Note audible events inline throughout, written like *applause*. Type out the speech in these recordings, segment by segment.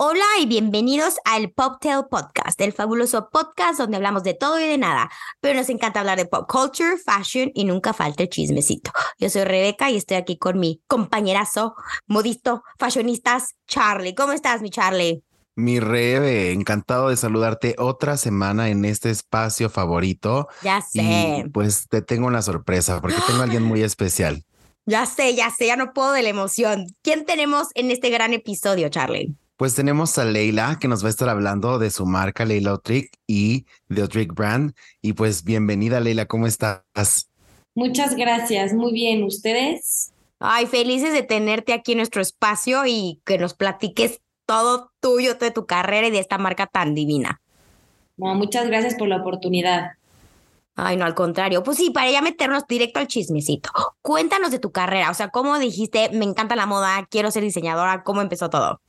Hola y bienvenidos al Poptail Podcast, el fabuloso podcast donde hablamos de todo y de nada, pero nos encanta hablar de pop culture, fashion y nunca falta el chismecito. Yo soy Rebeca y estoy aquí con mi compañerazo, modisto, fashionistas, Charlie. ¿Cómo estás, mi Charlie? Mi Rebe, encantado de saludarte otra semana en este espacio favorito. Ya sé. Y pues te tengo una sorpresa porque tengo a alguien muy especial. *gasps* Ya sé, ya sé, ya no puedo de la emoción. ¿Quién tenemos en este gran episodio, Charlie? Pues tenemos a Leila que nos va a estar hablando de su marca Leila Otrick y de Otrick Brand. Y pues bienvenida Leila, ¿cómo estás? Muchas gracias, muy bien. ¿Ustedes? Ay, felices de tenerte aquí en nuestro espacio y que nos platiques todo tuyo, de tu carrera y de esta marca tan divina. No, muchas gracias por la oportunidad. Ay, no, al contrario. Pues sí, para ya meternos directo al chismecito. Cuéntanos de tu carrera, o sea, ¿cómo dijiste, me encanta la moda, quiero ser diseñadora? ¿Cómo empezó todo?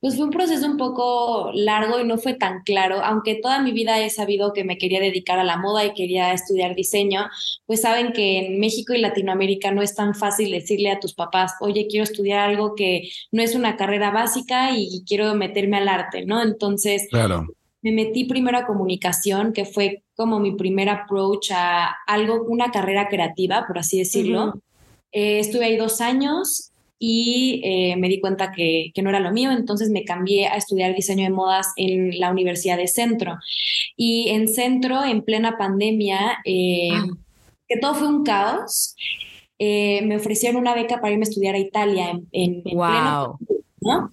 Pues fue un proceso un poco largo y no fue tan claro, aunque toda mi vida he sabido que me quería dedicar a la moda y quería estudiar diseño, pues saben que en México y Latinoamérica no es tan fácil decirle a tus papás, oye, quiero estudiar algo que no es una carrera básica y quiero meterme al arte, ¿no? Entonces, claro. me metí primero a comunicación, que fue como mi primer approach a algo, una carrera creativa, por así decirlo. Uh -huh. eh, estuve ahí dos años y eh, me di cuenta que, que, no era lo mío, entonces me cambié a estudiar diseño de modas en la Universidad de Centro. Y en Centro, en plena pandemia, eh, ah. que todo fue un caos, eh, me ofrecieron una beca para irme a estudiar a Italia en, en, en wow. pleno, ¿no?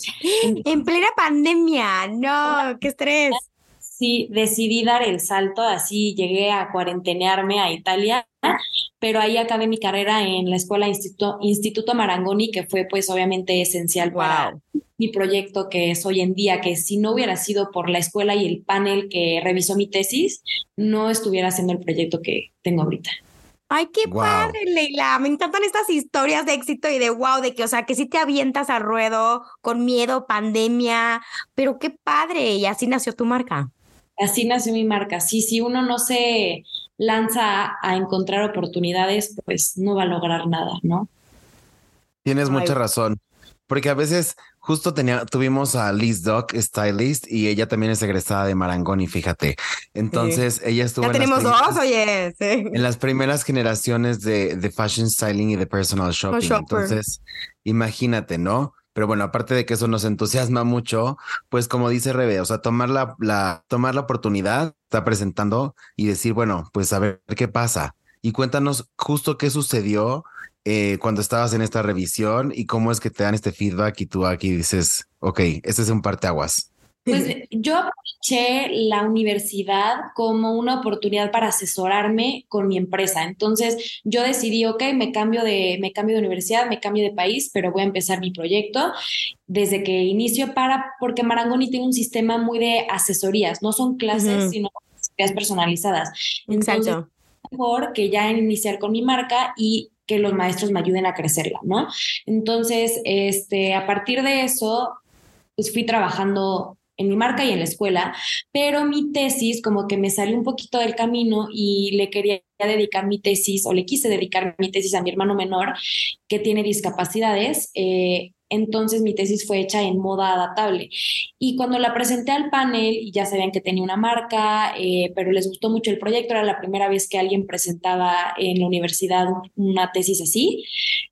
En plena pandemia, no, qué estrés. Sí, decidí dar el salto, así llegué a cuarentenearme a Italia pero ahí acabé mi carrera en la escuela Instituto, Instituto Marangoni, que fue pues obviamente esencial wow. para mi proyecto que es hoy en día, que si no hubiera sido por la escuela y el panel que revisó mi tesis, no estuviera haciendo el proyecto que tengo ahorita. Ay, qué Wow. padre, Leila. Me encantan estas historias de éxito y de wow, de que, o sea, que sí te avientas al ruedo con miedo, pandemia, pero qué padre. Y así nació tu marca. Así nació mi marca. Sí, si uno no se lanza a encontrar oportunidades, pues no va a lograr nada, ¿no? Tienes Ay. mucha razón. Porque a veces justo tenía, tuvimos a Liz Duck, stylist, y ella también es egresada de Marangoni, fíjate. Entonces ella estuvo Ya en las tenemos primeras- dos, oye. sí. en las primeras generaciones de, de fashion styling y de personal shopping. Entonces, imagínate, ¿no? Pero bueno, aparte de que eso nos entusiasma mucho, pues como dice Rebe, o sea, tomar la, la, tomar la oportunidad, está presentando y decir, bueno, pues a ver qué pasa. Y cuéntanos justo qué sucedió eh, cuando estabas en esta revisión y cómo es que te dan este feedback y tú aquí dices, ok, este es un parteaguas. Pues yo aproveché la universidad como una oportunidad para asesorarme con mi empresa. Entonces yo decidí, ok, me cambio de, me cambio de universidad, me cambio de país, pero voy a empezar mi proyecto desde que inicio para, porque Marangoni tiene un sistema muy de asesorías, no son clases, sino asesorías personalizadas. Entonces, Exacto. mejor que ya iniciar con mi marca y que los maestros me ayuden a crecerla, ¿no? Entonces, este, a partir de eso, pues fui trabajando en mi marca y en la escuela, pero mi tesis como que me salió un poquito del camino y le quería dedicar mi tesis o le quise dedicar mi tesis a mi hermano menor que tiene discapacidades. eh, entonces mi tesis fue hecha en moda adaptable. Y cuando la presenté al panel, ya sabían que tenía una marca, eh, pero les gustó mucho el proyecto, era la primera vez que alguien presentaba en la universidad una tesis así.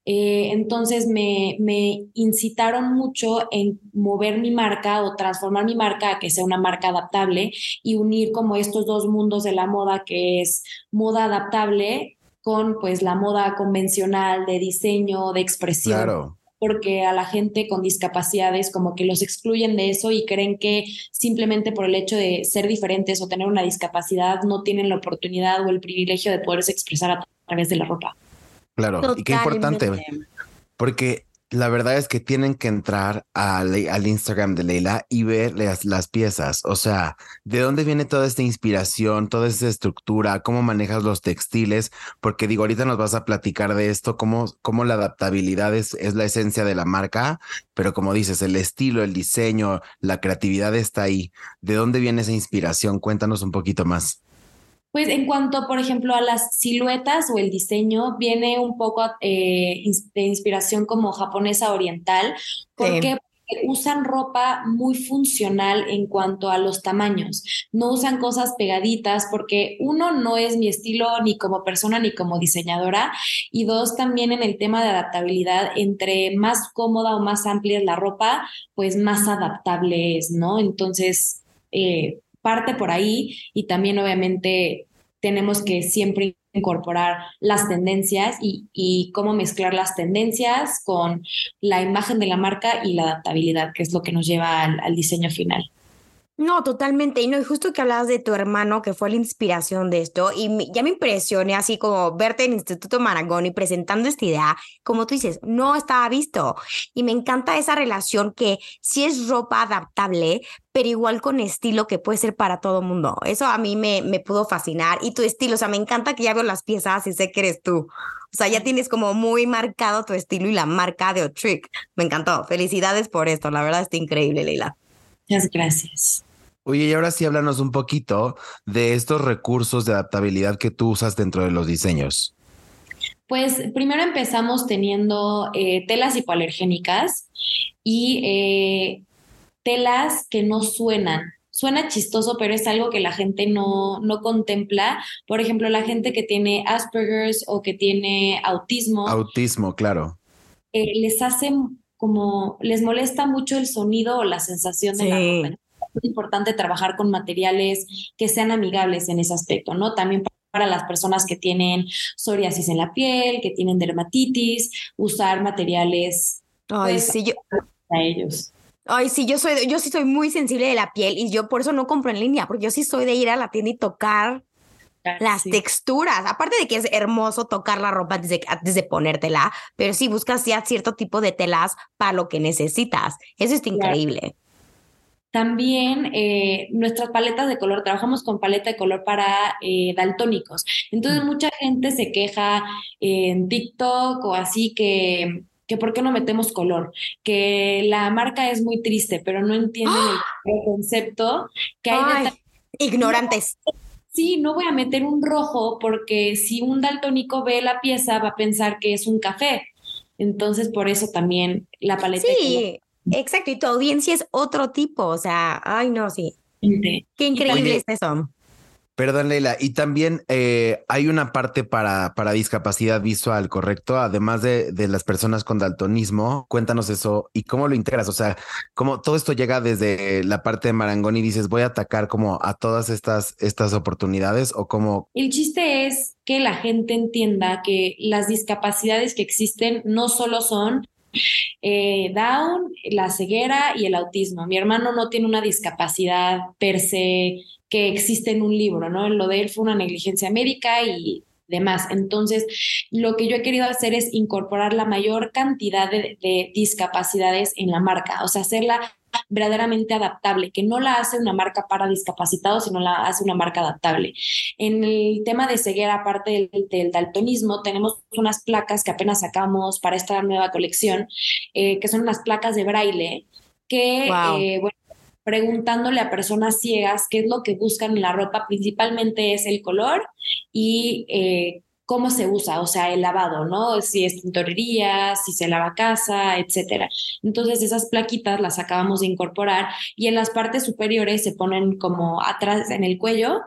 Eh, entonces me, me incitaron mucho en mover mi marca o transformar mi marca a que sea una marca adaptable y unir como estos dos mundos de la moda, que es moda adaptable con pues la moda convencional de diseño, de expresión. Claro. Porque a la gente con discapacidades como que los excluyen de eso y creen que simplemente por el hecho de ser diferentes o tener una discapacidad no tienen la oportunidad o el privilegio de poderse expresar a través de la ropa. Claro, y qué importante, porque la verdad es que tienen que entrar al, Instagram de Leila y ver las, piezas. O sea, ¿de dónde viene toda esta inspiración, toda esta estructura? ¿Cómo manejas los textiles? Porque digo, ahorita nos vas a platicar de esto, cómo, cómo la adaptabilidad es, es la esencia de la marca, pero como dices, el estilo, el diseño, la creatividad está ahí. ¿De dónde viene esa inspiración? Cuéntanos un poquito más. Pues en cuanto, por ejemplo, a las siluetas o el diseño, viene un poco eh, de inspiración como japonesa oriental, porque usan ropa muy funcional en cuanto a los tamaños. No usan cosas pegaditas porque uno no es mi estilo ni como persona ni como diseñadora y dos también en el tema de adaptabilidad, entre más cómoda o más amplia es la ropa, pues más adaptable es, ¿no? Entonces, eh, parte por ahí y también obviamente tenemos que siempre incorporar las tendencias y, cómo mezclar las tendencias con la imagen de la marca y la adaptabilidad, que es lo que nos lleva al diseño final. No, totalmente. Y no, y justo que hablabas de tu hermano, que fue la inspiración de esto, y ya me impresioné así como verte en Instituto Marangoni presentando esta idea, como tú dices, no estaba visto. Y me encanta esa relación que sí es ropa adaptable, pero igual con estilo que puede ser para todo mundo. Eso a mí me, me pudo fascinar. Y tu estilo, o sea, me encanta que ya veo las piezas y sé que eres tú. O sea, ya tienes como muy marcado tu estilo y la marca de Otrick. Me encantó. Felicidades por esto. La verdad está increíble, Leila. Muchas gracias. Oye, y ahora sí háblanos un poquito de estos recursos de adaptabilidad que tú usas dentro de los diseños. Pues primero empezamos teniendo eh, telas hipoalergénicas y eh, telas que no suenan. Suena chistoso, pero es algo que la gente no, no contempla. Por ejemplo, la gente que tiene Asperger's o que tiene autismo. Autismo, claro. Eh, les hace como, les molesta mucho el sonido o la sensación de la ropa es importante trabajar con materiales que sean amigables en ese aspecto, ¿no? También para las personas que tienen psoriasis en la piel, que tienen dermatitis, usar materiales Ay, pues, sí, yo... a ellos. Ay, sí, yo soy, yo sí soy muy sensible de la piel y yo por eso no compro en línea, porque yo sí soy de ir a la tienda y tocar las texturas. Aparte de que es hermoso tocar la ropa antes de, antes de ponértela, pero sí buscas ya cierto tipo de telas para lo que necesitas. Eso es increíble. También eh, nuestras paletas de color, trabajamos con paleta de color para eh, daltónicos. Entonces mucha gente se queja en TikTok o así que, que por qué no metemos color, que la marca es muy triste, pero no entienden el, concepto que hay Ignorantes. Sí, no voy a meter un rojo porque si un daltónico ve la pieza va a pensar que es un café. Entonces, por eso también la paleta color Exacto, y tu audiencia es otro tipo, o sea, ay no, sí. Qué increíble es eso. Perdón, Leila. Y también eh, hay una parte para, para discapacidad visual, ¿correcto? Además de, de, las personas con daltonismo, cuéntanos eso y cómo lo integras. O sea, cómo todo esto llega desde la parte de Marangón y dices, voy a atacar como a todas estas, estas oportunidades o cómo. El chiste es que la gente entienda que las discapacidades que existen no solo son eh, Down, la ceguera y el autismo. Mi hermano no tiene una discapacidad per se que existe en un libro, ¿no? Lo de él fue una negligencia médica y demás. Entonces, lo que yo he querido hacer es incorporar la mayor cantidad de, de discapacidades en la marca, o sea, hacerla verdaderamente adaptable, que no la hace una marca para discapacitados, sino la hace una marca adaptable. En el tema de ceguera, aparte del, daltonismo, tenemos unas placas que apenas sacamos para esta nueva colección, eh, que son unas placas de braille, que, eh, bueno, preguntándole a personas ciegas qué es lo que buscan en la ropa, principalmente es el color y eh, cómo se usa, o sea, el lavado, ¿no? Si es tintorería, si se lava casa, etcétera. Entonces, esas plaquitas las acabamos de incorporar y en las partes superiores se ponen como atrás en el cuello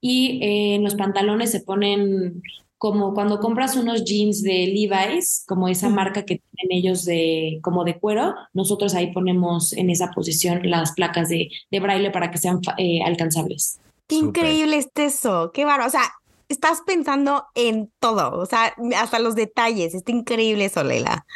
y eh, en los pantalones se ponen como cuando compras unos jeans de Levi's, como esa marca que tienen ellos de como de cuero, nosotros ahí ponemos en esa posición las placas de, de braille para que sean eh, alcanzables. Qué increíble es eso, qué baro. O sea, estás pensando en todo, o sea, hasta los detalles. Está increíble eso, Leila.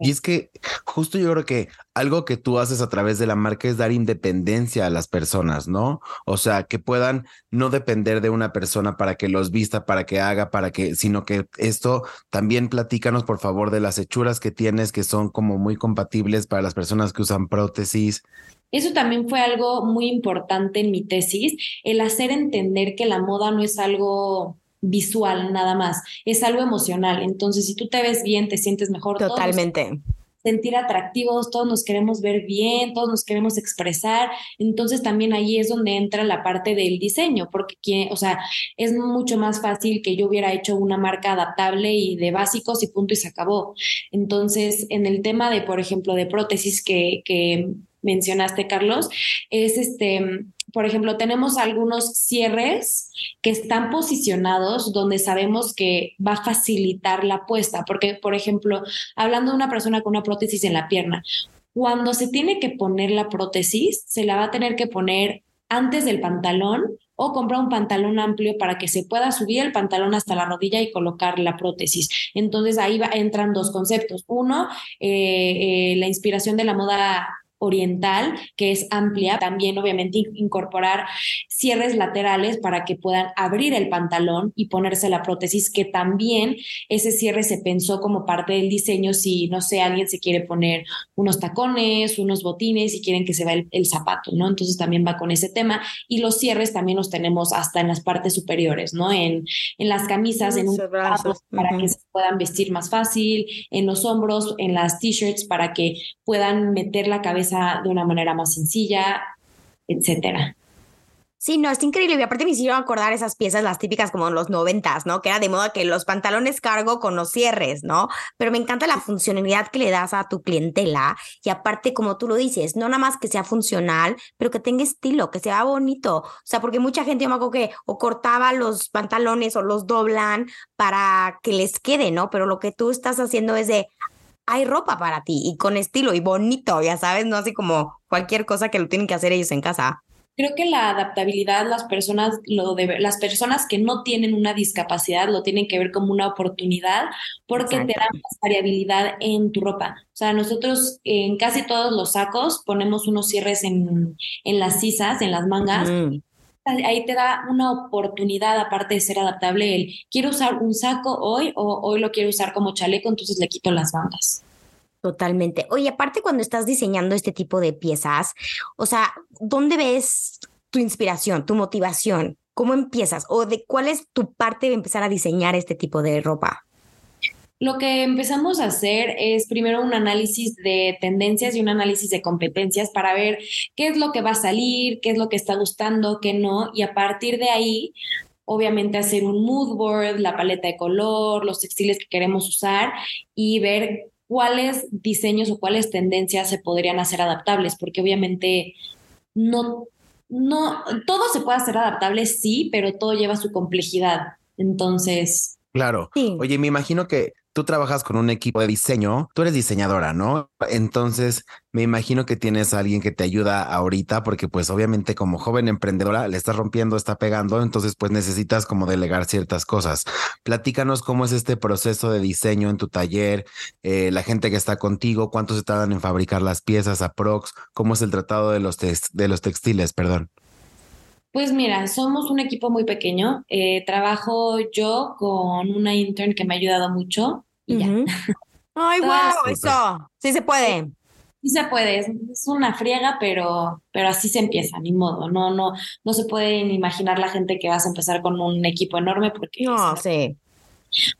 Y es que justo yo creo que algo que tú haces a través de la marca es dar independencia a las personas, ¿no? O sea, que puedan no depender de una persona para que los vista, para que haga, para que, sino que esto también platícanos por favor de las hechuras que tienes que son como muy compatibles para las personas que usan prótesis. Eso también fue algo muy importante en mi tesis, el hacer entender que la moda no es algo visual nada más, es algo emocional. Entonces, si tú te ves bien, te sientes mejor. Totalmente. sentir atractivos, todos nos queremos ver bien, todos nos queremos expresar. Entonces también ahí es donde entra la parte del diseño, porque, o sea, es mucho más fácil que yo hubiera hecho una marca adaptable y de básicos y punto y se acabó. Entonces, en el tema de, por ejemplo, de prótesis que, que mencionaste, Carlos, es este, por ejemplo, tenemos algunos cierres que están posicionados donde sabemos que va a facilitar la puesta, porque, por ejemplo, hablando de una persona con una prótesis en la pierna, cuando se tiene que poner la prótesis, se la va a tener que poner antes del pantalón o comprar un pantalón amplio para que se pueda subir el pantalón hasta la rodilla y colocar la prótesis. Entonces ahí entran dos conceptos. Uno, eh, eh, la inspiración de la moda oriental, que es amplia. También, obviamente, incorporar cierres laterales para que puedan abrir el pantalón y ponerse la prótesis, que también ese cierre se pensó como parte del diseño. Si, no sé, alguien se quiere poner unos tacones, unos botines y quieren que se vea el, zapato, ¿no? Entonces también va con ese tema. Y los cierres también los tenemos hasta en las partes superiores, ¿no? En, en las camisas, en un brazos para que se puedan vestir más fácil, en los hombros, en las t-shirts para que puedan meter la cabeza de una manera más sencilla, etcétera. Sí, no, es increíble. Y aparte me hicieron acordar esas piezas, las típicas como en los noventas, ¿no? Que era de moda que los pantalones cargo con los cierres, ¿no? Pero me encanta la funcionalidad que le das a tu clientela. Y aparte, como tú lo dices, no nada más que sea funcional, pero que tenga estilo, que sea bonito. O sea, porque mucha gente, yo me acuerdo que o cortaba los pantalones o los doblan para que les quede, ¿no? Pero lo que tú estás haciendo es de, hay ropa para ti y con estilo y bonito, ya sabes, no así como cualquier cosa que lo tienen que hacer ellos en casa. Creo que la adaptabilidad, las personas, lo de, las personas que no tienen una discapacidad lo tienen que ver como una oportunidad porque te da más variabilidad en tu ropa. O sea, nosotros en casi todos los sacos ponemos unos cierres en, en las sisas, en las mangas. Mm ahí te da una oportunidad, aparte de ser adaptable, el quiero usar un saco hoy o hoy lo quiero usar como chaleco, entonces le quito las bandas. Totalmente. Oye, aparte cuando estás diseñando este tipo de piezas, o sea, ¿dónde ves tu inspiración, tu motivación? ¿Cómo empiezas? ¿O de cuál es tu parte de empezar a diseñar este tipo de ropa? Lo que empezamos a hacer es primero un análisis de tendencias y un análisis de competencias para ver qué es lo que va a salir, qué es lo que está gustando, qué no, y a partir de ahí, obviamente hacer un mood board, la paleta de color, los textiles que queremos usar y ver cuáles diseños o cuáles tendencias se podrían hacer adaptables, porque obviamente no, no, todo se puede hacer adaptable, sí, pero todo lleva su complejidad. Entonces, Claro. Oye, me imagino que tú trabajas con un equipo de diseño, tú eres diseñadora, ¿no? Entonces, me imagino que tienes a alguien que te ayuda ahorita, porque pues obviamente como joven emprendedora le estás rompiendo, está pegando, entonces pues necesitas como delegar ciertas cosas. Platícanos cómo es este proceso de diseño en tu taller, eh, la gente que está contigo, cuánto se tardan en fabricar las piezas a Prox, cómo es el tratado de los, de los textiles, perdón. Pues mira, somos un equipo muy pequeño. Eh, trabajo yo con una intern que me ha ayudado mucho y ya. Ay, wow, eso. Sí se puede. Sí se puede, es, una friega, pero, pero así se empieza, ni modo. No, no, no se pueden imaginar la gente que vas a empezar con un equipo enorme porque. No, sí.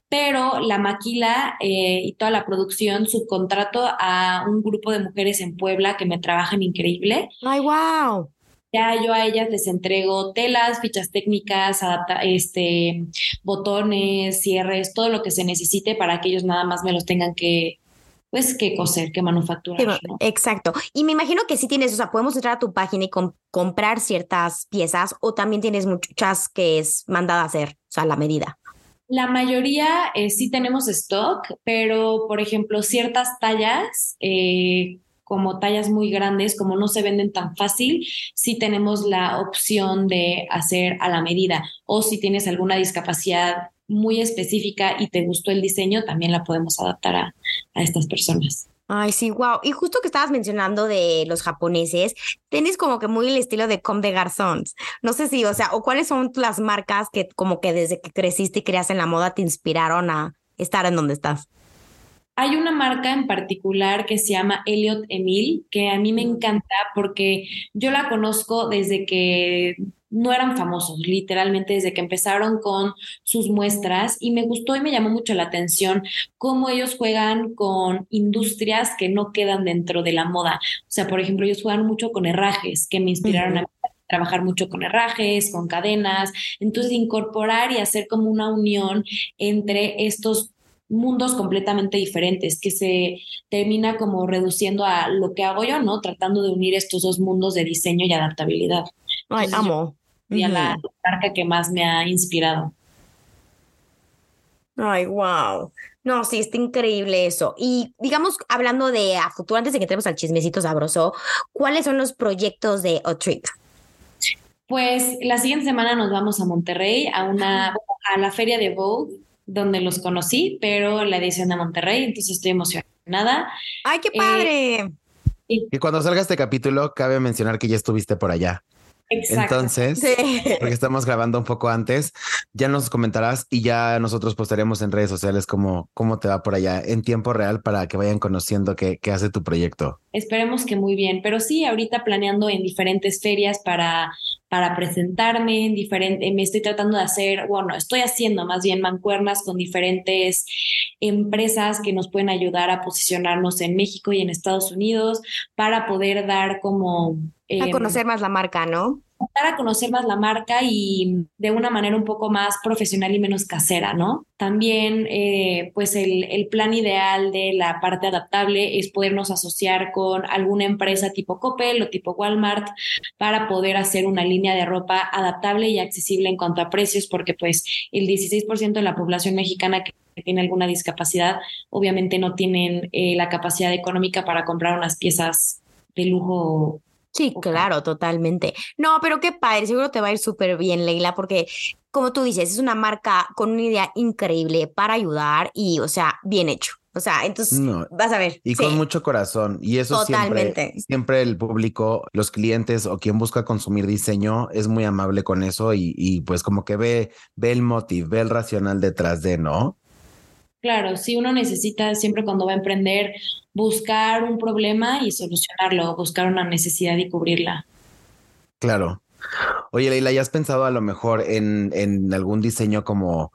Pero la maquila eh, y toda la producción subcontrato a un grupo de mujeres en Puebla que me trabajan increíble. Ay, wow. Ya yo a ellas les entrego telas, fichas técnicas, este, botones, cierres, todo lo que se necesite para que ellos nada más me los tengan que, pues, que coser, que manufacturar. Exacto. Y me imagino que sí tienes, o sea, podemos entrar a tu página y comprar ciertas piezas o también tienes muchas que es mandada a hacer, o sea, la medida. La mayoría eh, sí tenemos stock, pero por ejemplo, ciertas tallas, eh, como tallas muy grandes, como no se venden tan fácil, sí tenemos la opción de hacer a la medida. O si tienes alguna discapacidad muy específica y te gustó el diseño, también la podemos adaptar a, estas personas. Ay, sí, wow. Y justo que estabas mencionando de los japoneses, tienes como que muy el estilo de Comme de Garçons. No sé si, o sea, o cuáles son las marcas que como que desde que creciste y creas en la moda te inspiraron a estar en donde estás. Hay una marca en particular que se llama Elliot Emil, que a mí me encanta porque yo la conozco desde que no eran famosos, literalmente desde que empezaron con sus muestras y me gustó y me llamó mucho la atención cómo ellos juegan con industrias que no quedan dentro de la moda. O sea, por ejemplo, ellos juegan mucho con herrajes, que me inspiraron a trabajar mucho con herrajes, con cadenas, entonces incorporar y hacer como una unión entre estos mundos completamente diferentes, que se termina como reduciendo a lo que hago yo, ¿no? Tratando de unir estos dos mundos de diseño y adaptabilidad. Ay, amo. Y a la marca que más me ha inspirado. Ay, wow. No, sí, está increíble eso. Y digamos, hablando de a futuro, antes de que entremos al chismecito sabroso, ¿cuáles son los proyectos de O-Trip? Pues la siguiente semana nos vamos a Monterrey, a una, a la feria de Vogue, donde los conocí, pero la edición de Monterrey, entonces estoy emocionada. ¡Ay, qué padre! y, y cuando salga este capítulo, cabe mencionar que ya estuviste por allá. Exacto. Entonces, porque estamos grabando un poco antes, ya nos comentarás y ya nosotros postaremos en redes sociales cómo, cómo te va por allá en tiempo real para que vayan conociendo qué, qué hace tu proyecto. Esperemos que muy bien, pero sí, ahorita planeando en diferentes ferias para, para presentarme, en diferente, me estoy tratando de hacer, bueno, estoy haciendo más bien mancuernas con diferentes empresas que nos pueden ayudar a posicionarnos en México y en Estados Unidos para poder dar como a conocer más la marca, ¿no? Dar a conocer más la marca y de una manera un poco más profesional y menos casera, ¿no? También, eh, pues el, el, plan ideal de la parte adaptable es podernos asociar con alguna empresa tipo Coppel o tipo Walmart para poder hacer una línea de ropa adaptable y accesible en cuanto a precios, porque pues el 16% de la población mexicana que tiene alguna discapacidad, obviamente no tienen eh, la capacidad económica para comprar unas piezas de lujo Sí, claro, totalmente. No, pero qué padre, seguro te va a ir súper bien, Leila, porque como tú dices, es una marca con una idea increíble para ayudar y, o sea, bien hecho. O sea, entonces vas a ver. Y con mucho corazón. Y eso siempre, siempre el público, los clientes o quien busca consumir diseño es muy amable con eso y, y pues como que ve, ve el motivo, ve el racional detrás de, ¿no? Claro, sí, uno necesita siempre cuando va a emprender buscar un problema y solucionarlo, buscar una necesidad y cubrirla. Claro. Oye, Leila, ¿ya has pensado a lo mejor en, en algún diseño como,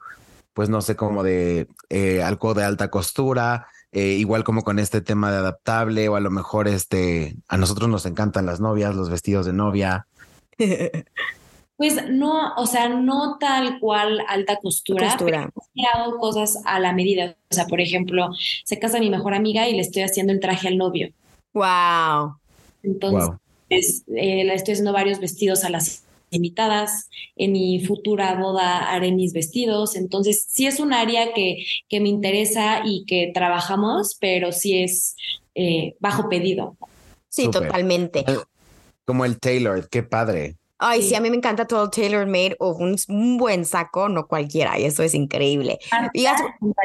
pues no sé, como de eh, algo de alta costura, eh, igual como con este tema de adaptable, o a lo mejor este, a nosotros nos encantan las novias, los vestidos de novia. *laughs* Pues no, o sea, no tal cual alta costura, costura. Pero hago cosas a la medida. O sea, por ejemplo, se casa mi mejor amiga y le estoy haciendo el traje al novio. Wow. Entonces, Eh, le estoy haciendo varios vestidos a las invitadas. En mi futura boda haré mis vestidos. Entonces, sí es un área que, que me interesa y que trabajamos, pero sí es eh, bajo pedido. Sí, Super. totalmente. Como el Taylor, qué padre. Ay, sí. sí. a mí me encanta todo el tailor made o un, un, buen saco, no cualquiera, y eso es increíble. Y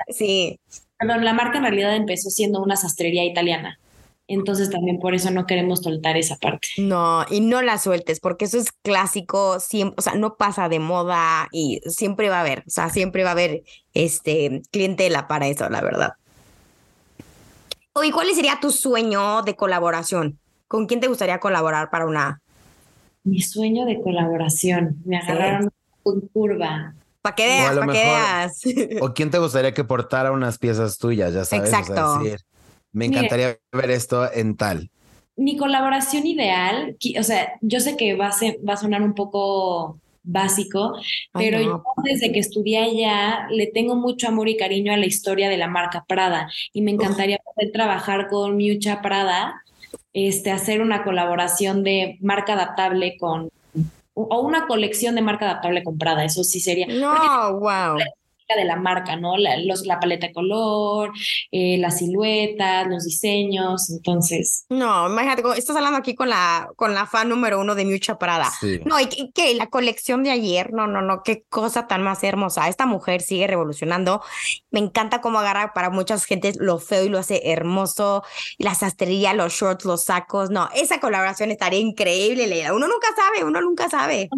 sí. Perdón, la marca en realidad empezó siendo una sastrería italiana. Entonces también por eso no queremos soltar esa parte. No, y no la sueltes, porque eso es clásico, siempre, o sea, no pasa de moda y siempre va a haber, o sea, siempre va a haber este clientela para eso, la verdad. Oye, ¿cuál sería tu sueño de colaboración? ¿Con quién te gustaría colaborar para una mi sueño de colaboración. Me agarraron con curva. Para que veas, para que veas. *laughs* O quién te gustaría que portara unas piezas tuyas, ya sabes. Exacto. O sea, decir, me encantaría Mire, ver esto en tal. Mi colaboración ideal, o sea, yo sé que va a, ser, va a sonar un poco básico, Ay, pero no. yo desde que estudié allá le tengo mucho amor y cariño a la historia de la marca Prada y me encantaría Uf. poder trabajar con Miucha Prada este, hacer una colaboración de marca adaptable con, o una colección de marca adaptable con Prada, eso sí sería. No, wow. De la marca, ¿no? La, los, la paleta de color, eh, las siluetas, los diseños, entonces. No, imagínate, estás hablando aquí con la, con la fan número uno de Miucha Prada. Sí. No, y que la colección de ayer, no, no, no, qué cosa tan más hermosa. Esta mujer sigue revolucionando. Me encanta cómo agarra para muchas gentes lo feo y lo hace hermoso. La sastrería, los shorts, los sacos. No, esa colaboración estaría increíble, Leila. Uno nunca sabe, uno nunca sabe.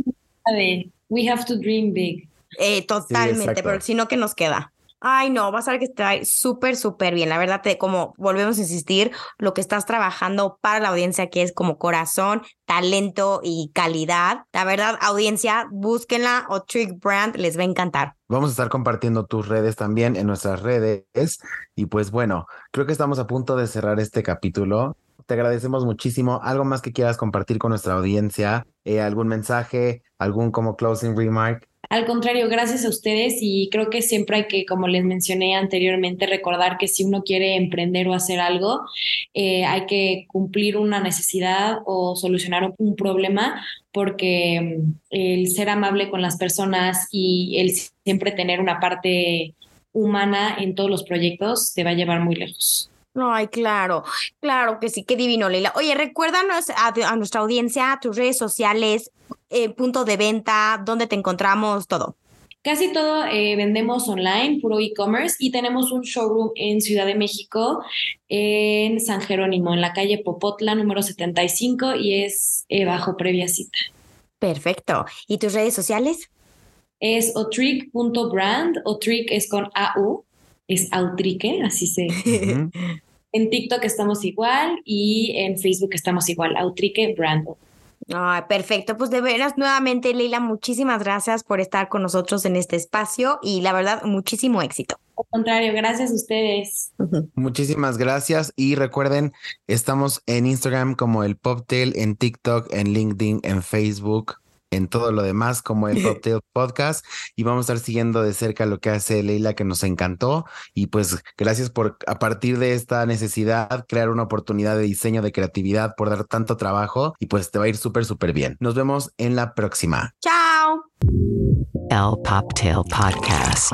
A ver, we have to dream big. Eh, totalmente, pero si no, ¿qué nos queda? Ay, no, vas a ver que está súper, súper bien. La verdad, te, como volvemos a insistir, lo que estás trabajando para la audiencia que es como corazón, talento y calidad. La verdad, audiencia, búsquenla o Trick Brand, les va a encantar. Vamos a estar compartiendo tus redes también en nuestras redes. Y pues bueno, creo que estamos a punto de cerrar este capítulo. Te agradecemos muchísimo. ¿Algo más que quieras compartir con nuestra audiencia? Eh, ¿Algún mensaje? ¿Algún como closing remark? Al contrario, gracias a ustedes y creo que siempre hay que, como les mencioné anteriormente, recordar que si uno quiere emprender o hacer algo, eh, hay que cumplir una necesidad o solucionar un, problema porque mm, el ser amable con las personas y el siempre tener una parte humana en todos los proyectos te va a llevar muy lejos. Ay, claro, claro que sí, qué divino, Leila. Oye, recuérdanos a, a nuestra audiencia, tus redes sociales, eh, punto de venta, dónde te encontramos, todo. Casi todo eh, vendemos online, puro e-commerce, y tenemos un showroom en Ciudad de México, en San Jerónimo, en la calle Popotla, número 75, y es eh, bajo previa cita. Perfecto. ¿Y tus redes sociales? Es otrick.brand, otrick es con AU, es autrique, así se... *laughs* En TikTok estamos igual y en Facebook estamos igual, autrique brand. Ay, perfecto. Pues de veras, nuevamente, Leila, muchísimas gracias por estar con nosotros en este espacio y la verdad, muchísimo éxito. Al contrario, gracias a ustedes. Muchísimas gracias y recuerden, estamos en Instagram como el Poptail, en TikTok, en LinkedIn, en Facebook, en todo lo demás como el Poptail *laughs* Podcast y vamos a estar siguiendo de cerca lo que hace Leila que nos encantó y pues gracias por a partir de esta necesidad crear una oportunidad de diseño, de creatividad, por dar tanto trabajo y pues te va a ir súper, súper bien. Nos vemos en la próxima. Chao. El Poptail Podcast.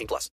18 plus.